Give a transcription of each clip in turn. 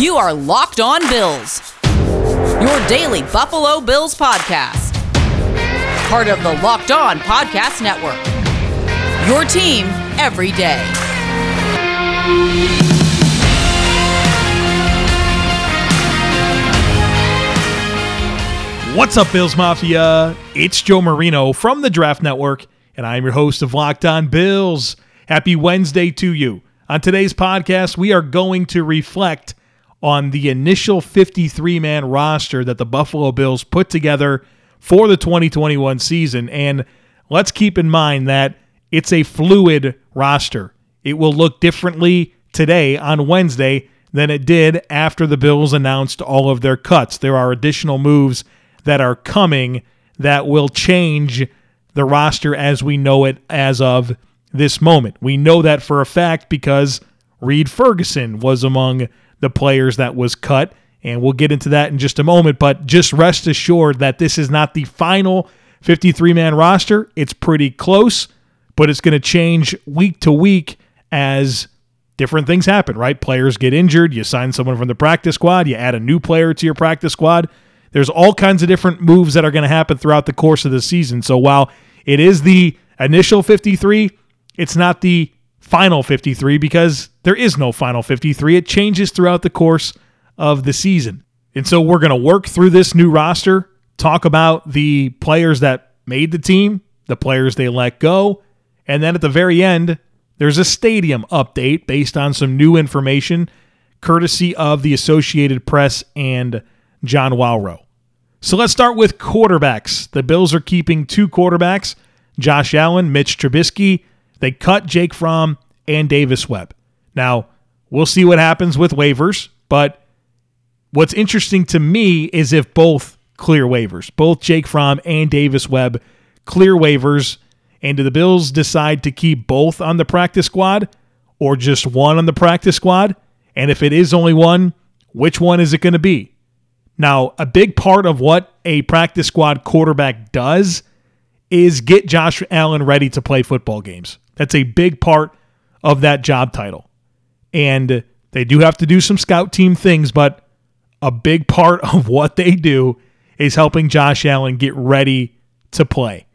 You are Locked On Bills, your daily Buffalo Bills podcast. Part of the Locked On Podcast Network. Your team every day. What's up, Bills Mafia? It's Joe Marino from the Draft Network, and I'm your host of Locked On Bills. Happy Wednesday to you. On today's podcast, we are going to reflect on the initial 53 man roster that the Buffalo Bills put together for the 2021 season. And let's keep in mind that it's a fluid roster. It will look differently today on Wednesday than it did after the Bills announced all of their cuts. There are additional moves that are coming that will change the roster as we know it as of this moment. We know that for a fact because Reid Ferguson was among the players that was cut, and we'll get into that in just a moment. But just rest assured that this is not the final 53 man roster. It's pretty close, but it's going to change week to week as different things happen, right? Players get injured, you sign someone from the practice squad, you add a new player to your practice squad. There's all kinds of different moves that are going to happen throughout the course of the season. So while it is the initial 53, it's not the final 53 because there is no final 53. It changes throughout the course of the season. And so we're going to work through this new roster, talk about the players that made the team, the players they let go, and then at the very end, there's a stadium update based on some new information courtesy of the Associated Press and John Wawrow. So let's start with quarterbacks. The Bills are keeping two quarterbacks Josh Allen, Mitch Trubisky. They cut Jake Fromm and Davis Webb. Now, we'll see what happens with waivers, but what's interesting to me is if both clear waivers, both Jake Fromm and Davis Webb clear waivers, and do the Bills decide to keep both on the practice squad or just one on the practice squad? And if it is only one, which one is it going to be? Now, a big part of what a practice squad quarterback does is get Josh Allen ready to play football games. That's a big part of that job title. And they do have to do some scout team things, but a big part of what they do is helping Josh Allen get ready to play.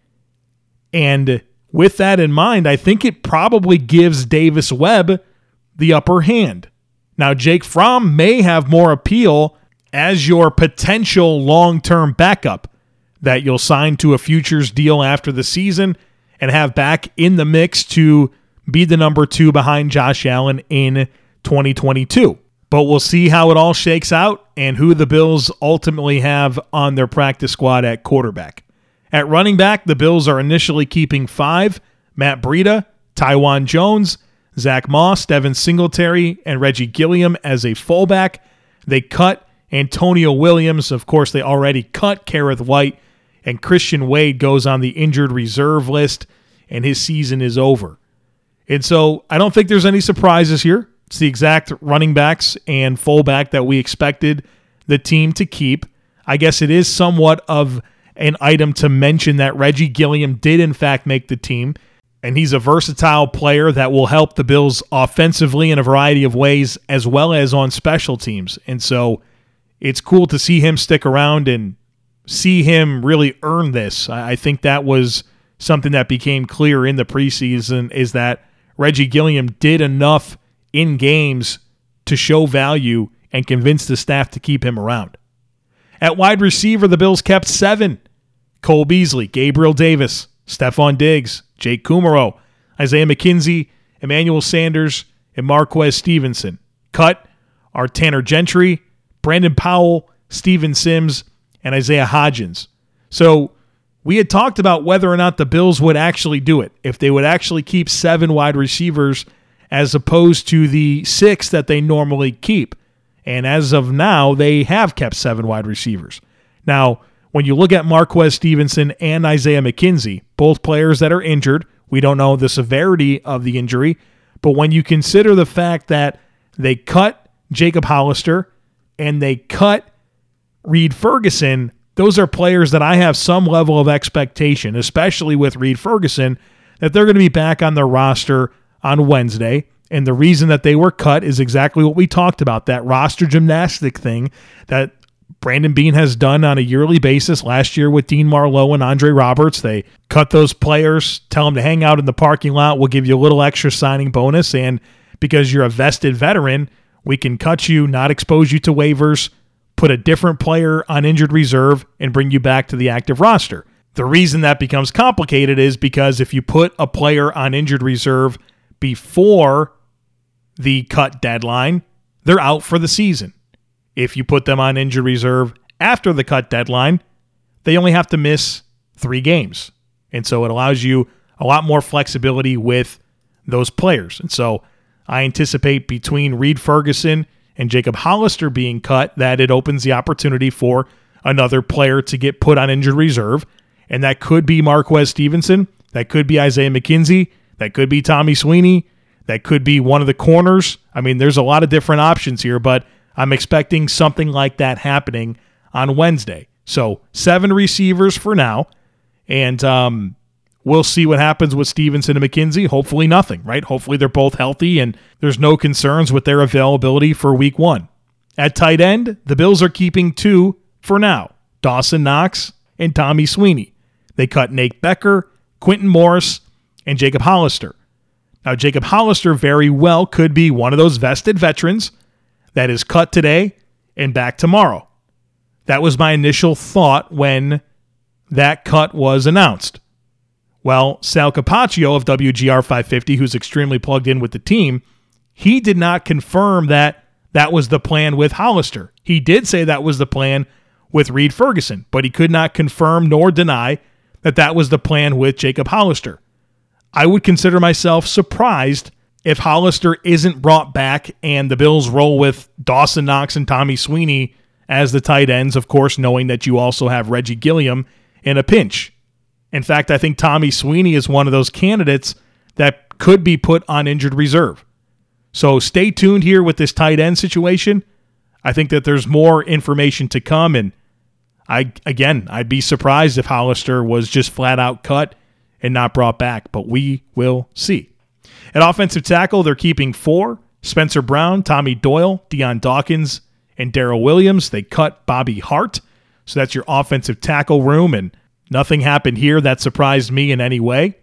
And with that in mind, I think it probably gives Davis Webb the upper hand. Now, Jake Fromm may have more appeal as your potential long term backup that you'll sign to a futures deal after the season and have back in the mix to be the number two behind Josh Allen in 2022. But we'll see how it all shakes out and who the Bills ultimately have on their practice squad at quarterback. At running back, the Bills are initially keeping five Matt Breida, Taiwan Jones, Zach Moss, Devin Singletary, and Reggie Gilliam as a fullback. They cut Antonio Williams. Of course, they already cut Kerrith Whyte, and Christian Wade goes on the injured reserve list, and his season is over. And so I don't think there's any surprises here. It's the exact running backs and fullback that we expected the team to keep. I guess it is somewhat of an item to mention that Reggie Gilliam did, in fact, make the team. And he's a versatile player that will help the Bills offensively in a variety of ways, as well as on special teams. And so it's cool to see him stick around and see him really earn this. I think that was something that became clear in the preseason is that Reggie Gilliam did enough in games to show value and convince the staff to keep him around. At wide receiver, the Bills kept seven Cole Beasley, Gabriel Davis, Stefon Diggs, Jake Kumerow, Isaiah McKenzie, Emmanuel Sanders, and Marquez Stevenson. Cut are Tanner Gentry, Brandon Powell, Steven Sims, and Isaiah Hodgins. So we had talked about whether or not the Bills would actually do it, if they would actually keep seven wide receivers as opposed to the six that they normally keep. And as of now, they have kept seven wide receivers. Now, when you look at Marquez Stevenson and Isaiah McKenzie, both players that are injured, we don't know the severity of the injury, but when you consider the fact that they cut Jacob Hollister and they cut Reid Ferguson, those are players that I have some level of expectation, especially with Reid Ferguson, that they're going to be back on their roster on Wednesday And the reason that they were cut is exactly what we talked about that roster gymnastic thing that Brandon Beane has done on a yearly basis. Last year with Dean Marlowe and Andre Roberts, they cut those players, tell them to hang out in the parking lot. We'll give you a little extra signing bonus. And because you're a vested veteran, we can cut you, not expose you to waivers, put a different player on injured reserve, and bring you back to the active roster. The reason that becomes complicated is because if you put a player on injured reserve before the cut deadline, they're out for the season. If you put them on injured reserve after the cut deadline, they only have to miss three games. And so it allows you a lot more flexibility with those players. And so I anticipate between Reid Ferguson and Jacob Hollister being cut that it opens the opportunity for another player to get put on injured reserve. And that could be Marquez Stevenson. That could be Isaiah McKenzie. That could be Tommy Sweeney. That could be one of the corners. I mean, there's a lot of different options here, but I'm expecting something like that happening on Wednesday. So seven receivers for now. And um, we'll see what happens with Stevenson and McKenzie. Hopefully, nothing, right? Hopefully, they're both healthy and there's no concerns with their availability for week one. At tight end, the Bills are keeping two for now Dawson Knox and Tommy Sweeney. They cut Nate Becker, Quintin Morris, and Jacob Hollister. Now, Jacob Hollister very well could be one of those vested veterans that is cut today and back tomorrow. That was my initial thought when that cut was announced. Well, Sal Capaccio of WGR 550, who's extremely plugged in with the team, he did not confirm that that was the plan with Hollister. He did say that was the plan with Reid Ferguson, but he could not confirm nor deny that that was the plan with Jacob Hollister. I would consider myself surprised if Hollister isn't brought back and the Bills roll with Dawson Knox and Tommy Sweeney as the tight ends, of course, knowing that you also have Reggie Gilliam in a pinch. In fact, I think Tommy Sweeney is one of those candidates that could be put on injured reserve. So stay tuned here with this tight end situation. I think that there's more information to come. And I, again, I'd be surprised if Hollister was just flat out cut and not brought back, but we will see. At offensive tackle, they're keeping four Spencer Brown, Tommy Doyle, Dion Dawkins, and Daryl Williams. They cut Bobby Hart. So that's your offensive tackle room, and nothing happened here that surprised me in any way.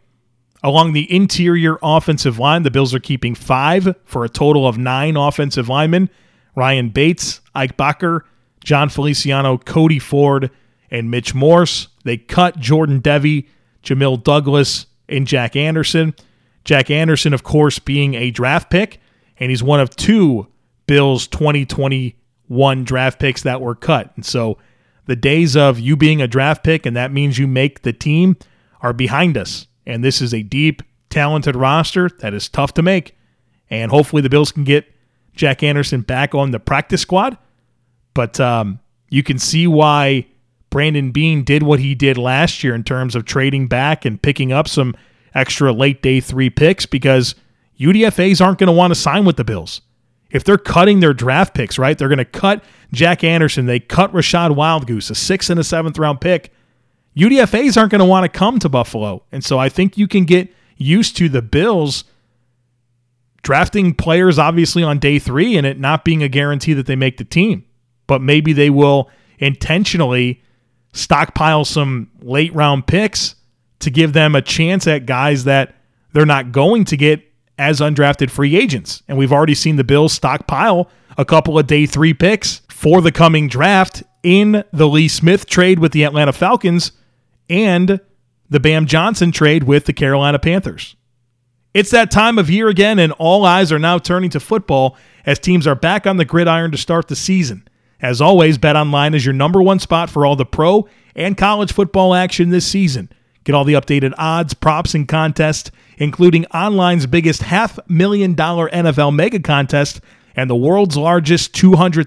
Along the interior offensive line, the Bills are keeping five for a total of nine offensive linemen Ryan Bates, Ike Boettger, Jon Feliciano, Cody Ford, and Mitch Morse. They cut Jordan Devey, Jamil Douglas, and Jack Anderson. Jack Anderson, of course, being a draft pick, and he's one of two Bills 2021 draft picks that were cut. And so the days of you being a draft pick and that means you make the team are behind us. And this is a deep, talented roster that is tough to make. And hopefully the Bills can get Jack Anderson back on the practice squad. But um, you can see why Brandon Beane did what he did last year in terms of trading back and picking up some extra late day three picks because UDFAs aren't going to want to sign with the Bills. If they're cutting their draft picks, right, they're going to cut Jack Anderson. They cut Rachad Wildgoose, a sixth and a seventh round pick. UDFAs aren't going to want to come to Buffalo. And so I think you can get used to the Bills drafting players, obviously, on day three and it not being a guarantee that they make the team. But maybe they will intentionally stockpile some late round picks to give them a chance at guys that they're not going to get as undrafted free agents. And we've already seen the Bills stockpile a couple of day three picks for the coming draft in the Lee Smith trade with the Atlanta Falcons and the Bam Johnson trade with the Carolina Panthers. It's that time of year again, and all eyes are now turning to football as teams are back on the gridiron to start the season. As always, Bet Online is your number one spot for all the pro and college football action this season. Get all the updated odds, props, and contests, including online's biggest half million dollar NFL mega contest and the world's largest $200,000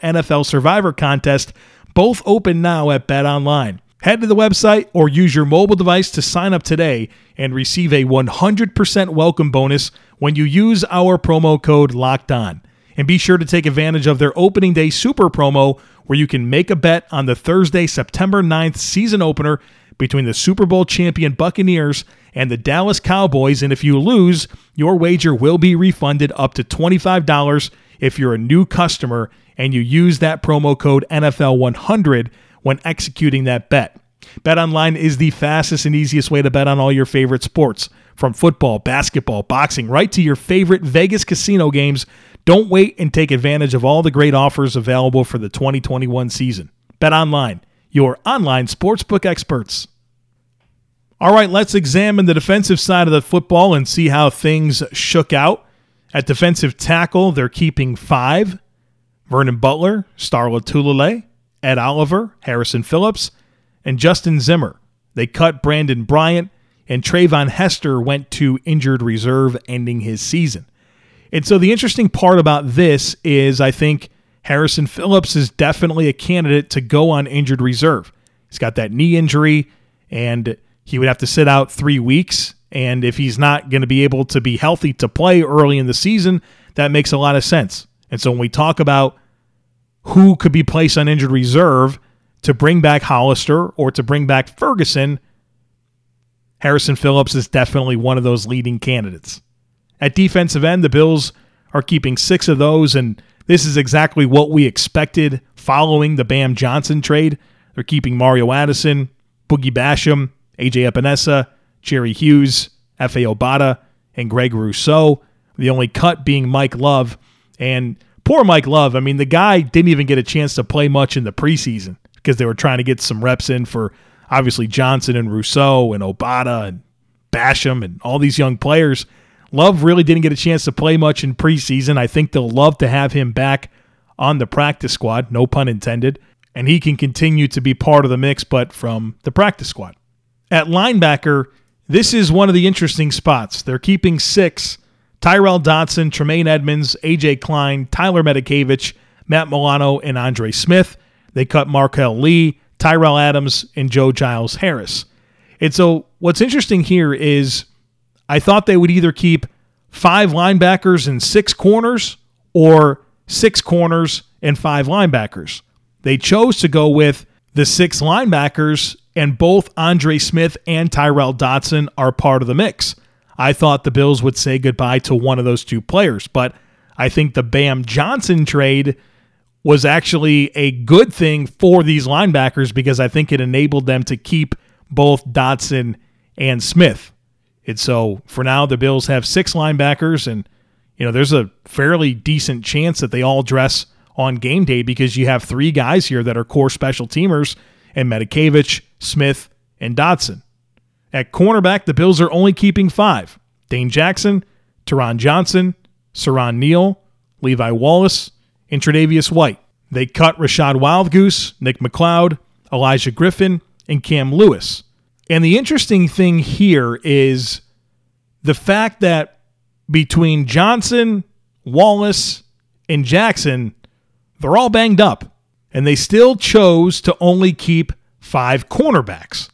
NFL survivor contest, both open now at Bet Online. Head to the website or use your mobile device to sign up today and receive a 100% welcome bonus when you use our promo code LOCKED ON. And be sure to take advantage of their opening day super promo where you can make a bet on the Thursday, September 9th season opener between the Super Bowl champion Buccaneers and the Dallas Cowboys. And if you lose, your wager will be refunded up to $25 if you're a new customer and you use that promo code NFL100 when executing that bet. BetOnline is the fastest and easiest way to bet on all your favorite sports, from football, basketball, boxing, right to your favorite Vegas casino games. Don't wait and take advantage of all the great offers available for the 2021 season. BetOnline, your online sportsbook experts. All right, let's examine the defensive side of the football and see how things shook out. At defensive tackle, they're keeping five Vernon Butler, Star Lotulelei, Ed Oliver, Harrison Phillips, and Justin Zimmer. They cut Brandon Bryant, and Treyvon Hester went to injured reserve, ending his season. And so the interesting part about this is I think Harrison Phillips is definitely a candidate to go on injured reserve. He's got that knee injury, and he would have to sit out three weeks. And if he's not going to be able to be healthy to play early in the season, that makes a lot of sense. And so when we talk about who could be placed on injured reserve to bring back Hollister or to bring back Ferguson, Harrison Phillips is definitely one of those leading candidates. At defensive end, the Bills are keeping six of those, and this is exactly what we expected following the Bam Johnson trade. They're keeping Mario Addison, Boogie Basham, AJ Epenesa, Jerry Hughes, Efe Obada, and Greg Rousseau. The only cut being Mike Love. And poor Mike Love, I mean, the guy didn't even get a chance to play much in the preseason because they were trying to get some reps in for obviously Johnson and Rousseau and Obada and Basham and all these young players. Love really didn't get a chance to play much in preseason. I think they'll love to have him back on the practice squad, no pun intended, and he can continue to be part of the mix, but from the practice squad. At linebacker, this is one of the interesting spots. They're keeping six Tyrell Dodson, Tremaine Edmunds, AJ Klein, Tyler Matakevich, Matt Milano, and Andre Smith. They cut Marquel Lee, Tyrell Adams, and Joe Giles Harris. And so what's interesting here is I thought they would either keep five linebackers and six corners or six corners and five linebackers. They chose to go with the six linebackers, and both Andre Smith and Tyrell Dodson are part of the mix. I thought the Bills would say goodbye to one of those two players, but I think the Bam Johnson trade was actually a good thing for these linebackers because I think it enabled them to keep both Dodson and Smith. And so for now, the Bills have six linebackers, and you know there's a fairly decent chance that they all dress on game day because you have three guys here that are core special teamers, and Matakevich, Smith, and Dodson. At cornerback, the Bills are only keeping five Dane Jackson, Taron Johnson, Siran Neal, Levi Wallace, and Tre'Davious White. They cut Rachad Wildgoose, Nick McCloud, Elijah Griffin, and Cam Lewis. And the interesting thing here is the fact that between Johnson, Wallace, and Jackson, they're all banged up. And they still chose to only keep five cornerbacks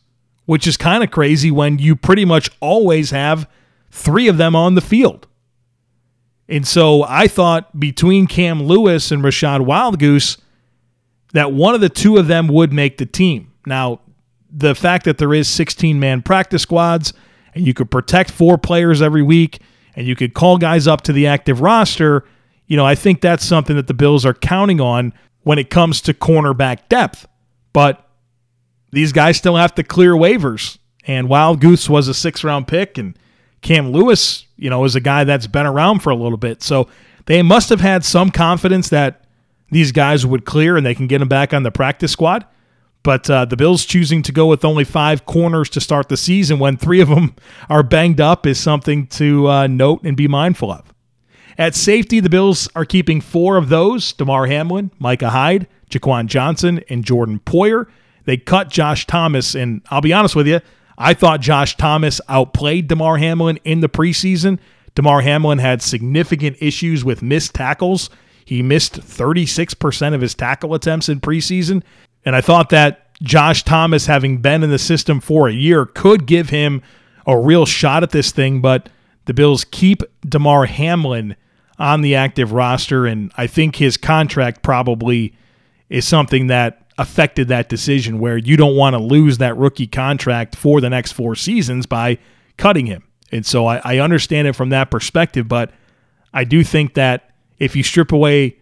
which is kind of crazy when you pretty much always have three of them on the field. And so I thought between Cam Lewis and Rachad Wildgoose that one of the two of them would make the team. Now, the fact that there is 16 man practice squads and you could protect four players every week and you could call guys up to the active roster, you know, I think that's something that the Bills are counting on when it comes to cornerback depth. But these guys still have to clear waivers. And Wild Goose was a six round pick, and Cam Lewis, you know, is a guy that's been around for a little bit. So they must have had some confidence that these guys would clear and they can get them back on the practice squad. But uh, the Bills choosing to go with only five corners to start the season when three of them are banged up is something to uh, note and be mindful of. At safety, the Bills are keeping four of those Damar Hamlin, Micah Hyde, Jaquan Johnson, and Jordan Poyer. They cut Josh Thomas, and I'll be honest with you, I thought Josh Thomas outplayed Damar Hamlin in the preseason. Damar Hamlin had significant issues with missed tackles. He missed 36% of his tackle attempts in preseason. And I thought that Josh Thomas, having been in the system for a year, could give him a real shot at this thing. But the Bills keep Damar Hamlin on the active roster. And I think his contract probably is something that affected that decision where you don't want to lose that rookie contract for the next four seasons by cutting him. And so I, I understand it from that perspective, but I do think that if you strip away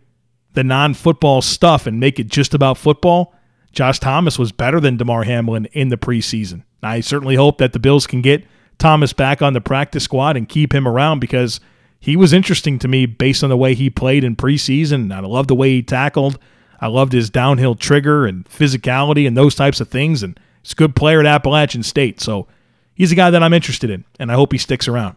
the non football stuff and make it just about football, Josh Thomas was better than Damar Hamlin in the preseason. I certainly hope that the Bills can get Thomas back on the practice squad and keep him around because he was interesting to me based on the way he played in preseason. I love the way he tackled. I loved his downhill trigger and physicality and those types of things. And he's a good player at Appalachian State. So he's a guy that I'm interested in, and I hope he sticks around.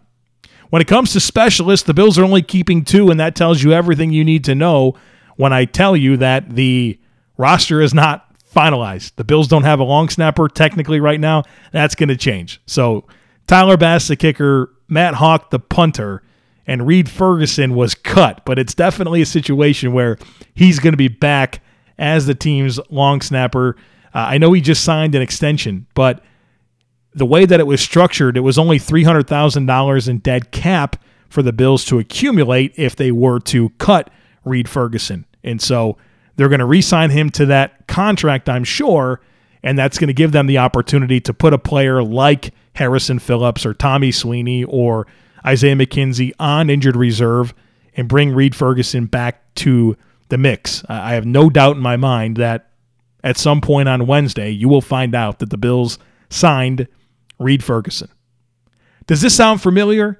When it comes to specialists, the Bills are only keeping two, and that tells you everything you need to know when I tell you that the roster is not finalized. The Bills don't have a long snapper technically right now. That's going to change. So Tyler Bass, the kicker, Matt Haack, the punter, and Reid Ferguson was cut, but it's definitely a situation where he's going to be back as the team's long snapper. Uh, I know he just signed an extension, but the way that it was structured, it was only $300,000 in dead cap for the Bills to accumulate if they were to cut Reid Ferguson. And so they're going to re sign him to that contract, I'm sure, and that's going to give them the opportunity to put a player like Harrison Phillips or Tommy Sweeney or Isaiah McKenzie on injured reserve and bring Reid Ferguson back to the mix. I have no doubt in my mind that at some point on Wednesday, you will find out that the Bills signed Reid Ferguson. Does this sound familiar?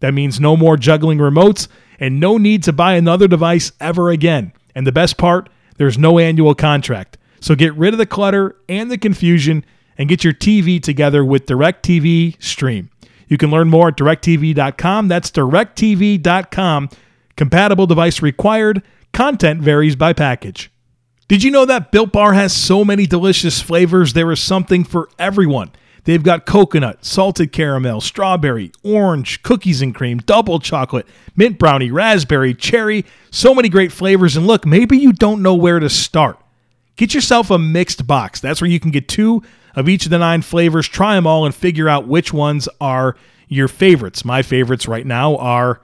That means no more juggling remotes and no need to buy another device ever again. And the best part, there's no annual contract. So get rid of the clutter and the confusion and get your TV together with DirecTV Stream. You can learn more at directtv.com. That's directv.com. Compatible device required. Content varies by package. Did you know that Built Bar has so many delicious flavors? There is something for everyone. They've got coconut, salted caramel, strawberry, orange, cookies and cream, double chocolate, mint brownie, raspberry, cherry, so many great flavors. And look, maybe you don't know where to start. Get yourself a mixed box. That's where you can get two of each of the nine flavors, try them all, and figure out which ones are your favorites. My favorites right now are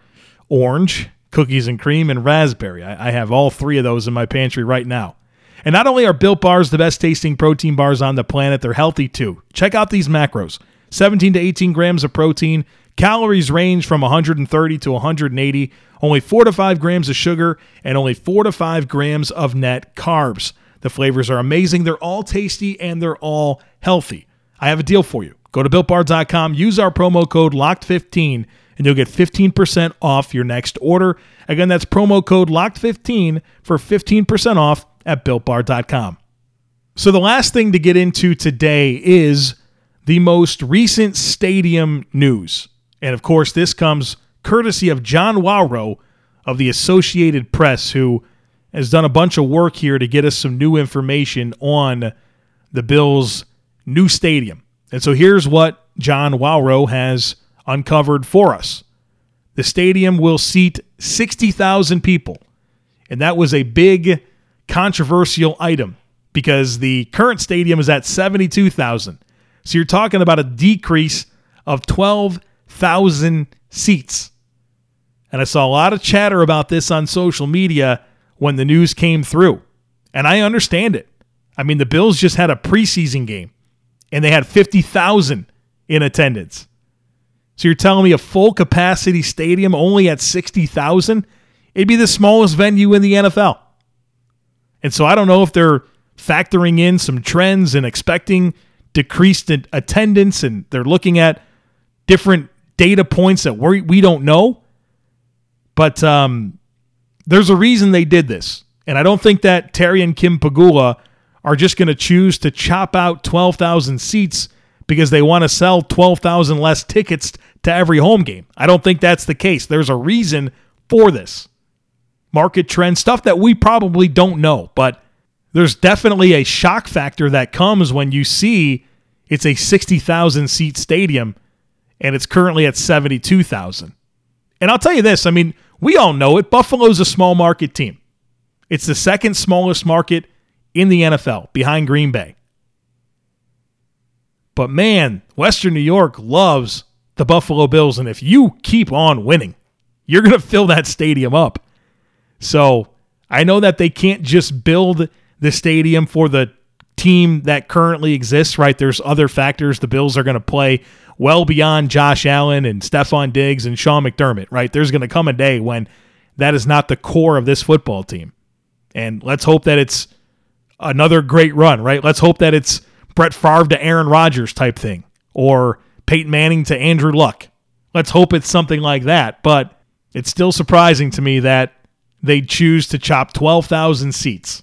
orange, cookies and cream, and raspberry. I, have all three of those in my pantry right now. And not only are Built Bars the best tasting protein bars on the planet, they're healthy too. Check out these macros 17 to 18 grams of protein. Calories range from 130 to 180, only 4 to 5 grams of sugar, and only 4 to 5 grams of net carbs. The flavors are amazing. They're all tasty and they're all healthy. I have a deal for you. Go to builtbar.com, use our promo code LOCKED15, and you'll get 15% off your next order. Again, that's promo code LOCKED15 for 15% off at builtbar.com. So, the last thing to get into today is the most recent stadium news. And of course, this comes courtesy of John Wawrow of the Associated Press, who has done a bunch of work here to get us some new information on the Bills' new stadium. And so here's what John Wawrow has uncovered for us. The stadium will seat 60,000 people. And that was a big controversial item because the current stadium is at 72,000. So you're talking about a decrease of 12,000 seats. And I saw a lot of chatter about this on social media when the news came through. And I understand it. I mean, the Bills just had a preseason game and they had 50,000 in attendance. So you're telling me a full capacity stadium only at 60,000? It'd be the smallest venue in the NFL. And so I don't know if they're factoring in some trends and expecting decreased attendance and they're looking at different data points that we we don't know. But um, there's a reason they did this. And I don't think that Terry and Kim Pegula are just going to choose to chop out 12,000 seats because they want to sell 12,000 less tickets to every home game. I don't think that's the case. There's a reason for this. Market trend stuff that we probably don't know, but there's definitely a shock factor that comes when you see it's a 60,000 seat stadium and it's currently at 72,000. And I'll tell you this I mean, we all know it. Buffalo's a small market team, it's the second smallest market in the NFL behind Green Bay. But man, Western New York loves the Buffalo Bills. And if you keep on winning, you're going to fill that stadium up. So I know that they can't just build the stadium for the team that currently exists, right? There's other factors. The Bills are going to play well beyond Josh Allen and Stefon Diggs and Sean McDermott, right? There's going to come a day when that is not the core of this football team. And let's hope that it's another great run, right? Let's hope that it's Brett Favre to Aaron Rodgers type thing or Peyton Manning to Andrew Luck. Let's hope it's something like that. But it's still surprising to me that they choose to chop 12,000 seats.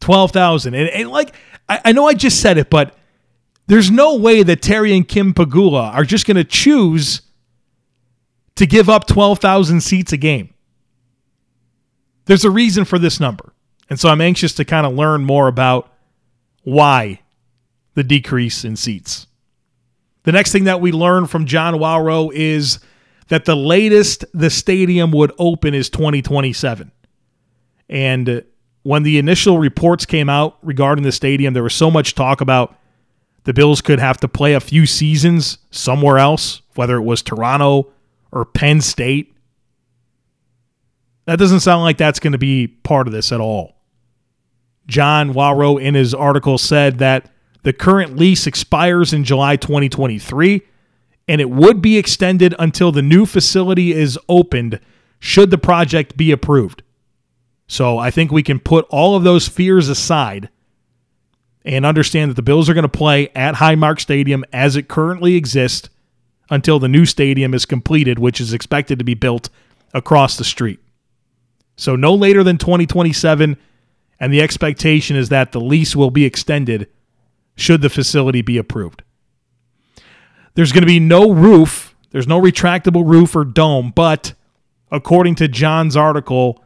12,000. And, and, like, I, I know I just said it, but there's no way that Terry and Kim Pegula are just going to choose to give up 12,000 seats a game. There's a reason for this number. And so I'm anxious to kind of learn more about why the decrease in seats. The next thing that we learn from John Wawrow is that the latest the stadium would open is 2027. And when the initial reports came out regarding the stadium, there was so much talk about the Bills could have to play a few seasons somewhere else, whether it was Toronto or Penn State. That doesn't sound like that's going to be part of this at all. John Wawrow in his article said that the current lease expires in July 2023 and it would be extended until the new facility is opened should the project be approved. So I think we can put all of those fears aside and understand that the Bills are going to play at Highmark Stadium as it currently exists until the new stadium is completed, which is expected to be built across the street. So no later than 2027 and the expectation is that the lease will be extended should the facility be approved. There's going to be no roof, there's no retractable roof or dome, but according to John's article,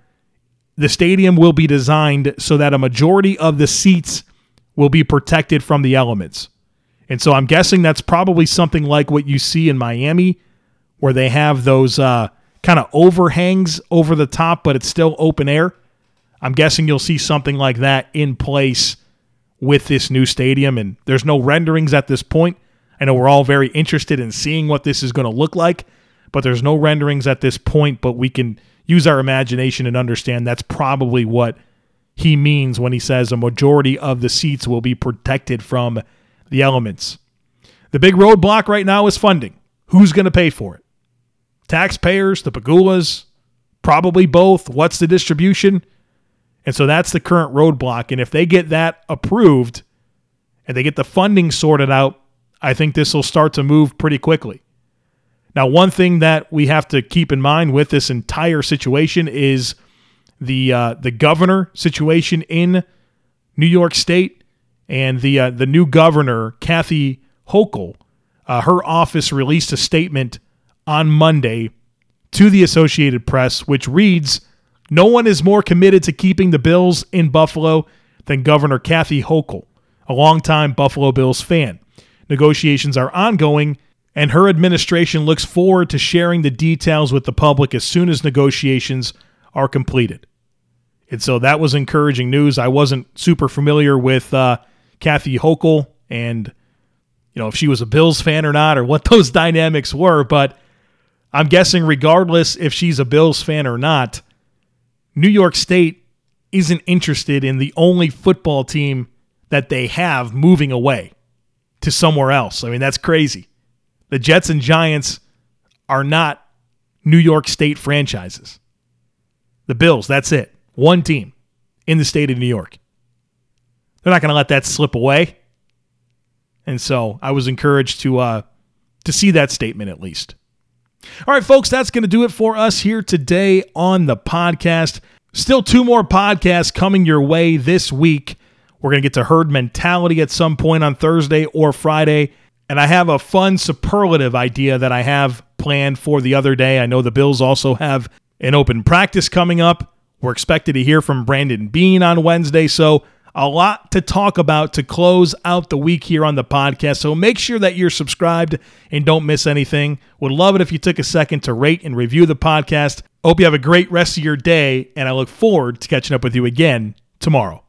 the stadium will be designed so that a majority of the seats will be protected from the elements. And so I'm guessing that's probably something like what you see in Miami, where they have those uh, kind of overhangs over the top, but it's still open air. I'm guessing you'll see something like that in place with this new stadium. And there's no renderings at this point. I know we're all very interested in seeing what this is going to look like, but there's no renderings at this point. But we can use our imagination and understand that's probably what he means when he says a majority of the seats will be protected from the elements. The big roadblock right now is funding. Who's going to pay for it? Taxpayers, the Pegulas, probably both. What's the distribution? And so that's the current roadblock. And if they get that approved and they get the funding sorted out, I think this will start to move pretty quickly. Now, one thing that we have to keep in mind with this entire situation is the uh, the governor situation in New York State and the uh, the new governor Kathy Hochul. Uh, her office released a statement on Monday to the Associated Press, which reads no one is more committed to keeping the Bills in Buffalo than Governor Kathy Hochul, a longtime Buffalo Bills fan. Negotiations are ongoing, and her administration looks forward to sharing the details with the public as soon as negotiations are completed. And so that was encouraging news. I wasn't super familiar with uh, Kathy Hochul and you know if she was a Bills fan or not or what those dynamics were, but I'm guessing regardless if she's a Bills fan or not, New York State isn't interested in the only football team that they have moving away to somewhere else. I mean, that's crazy. The Jets and Giants are not New York State franchises. The Bills, that's it. One team in the state of New York. They're not going to let that slip away. And so I was encouraged to uh, to see that statement at least. All right, folks, that's going to do it for us here today on the podcast. Still two more podcasts coming your way this week. We're going to get to herd mentality at some point on Thursday or Friday. And I have a fun superlative idea that I have planned for the other day. I know the Bills also have an open practice coming up. We're expected to hear from Brandon Beane on Wednesday. So, a lot to talk about to close out the week here on the podcast. So, make sure that you're subscribed and don't miss anything. Would love it if you took a second to rate and review the podcast. Hope you have a great rest of your day, and I look forward to catching up with you again tomorrow.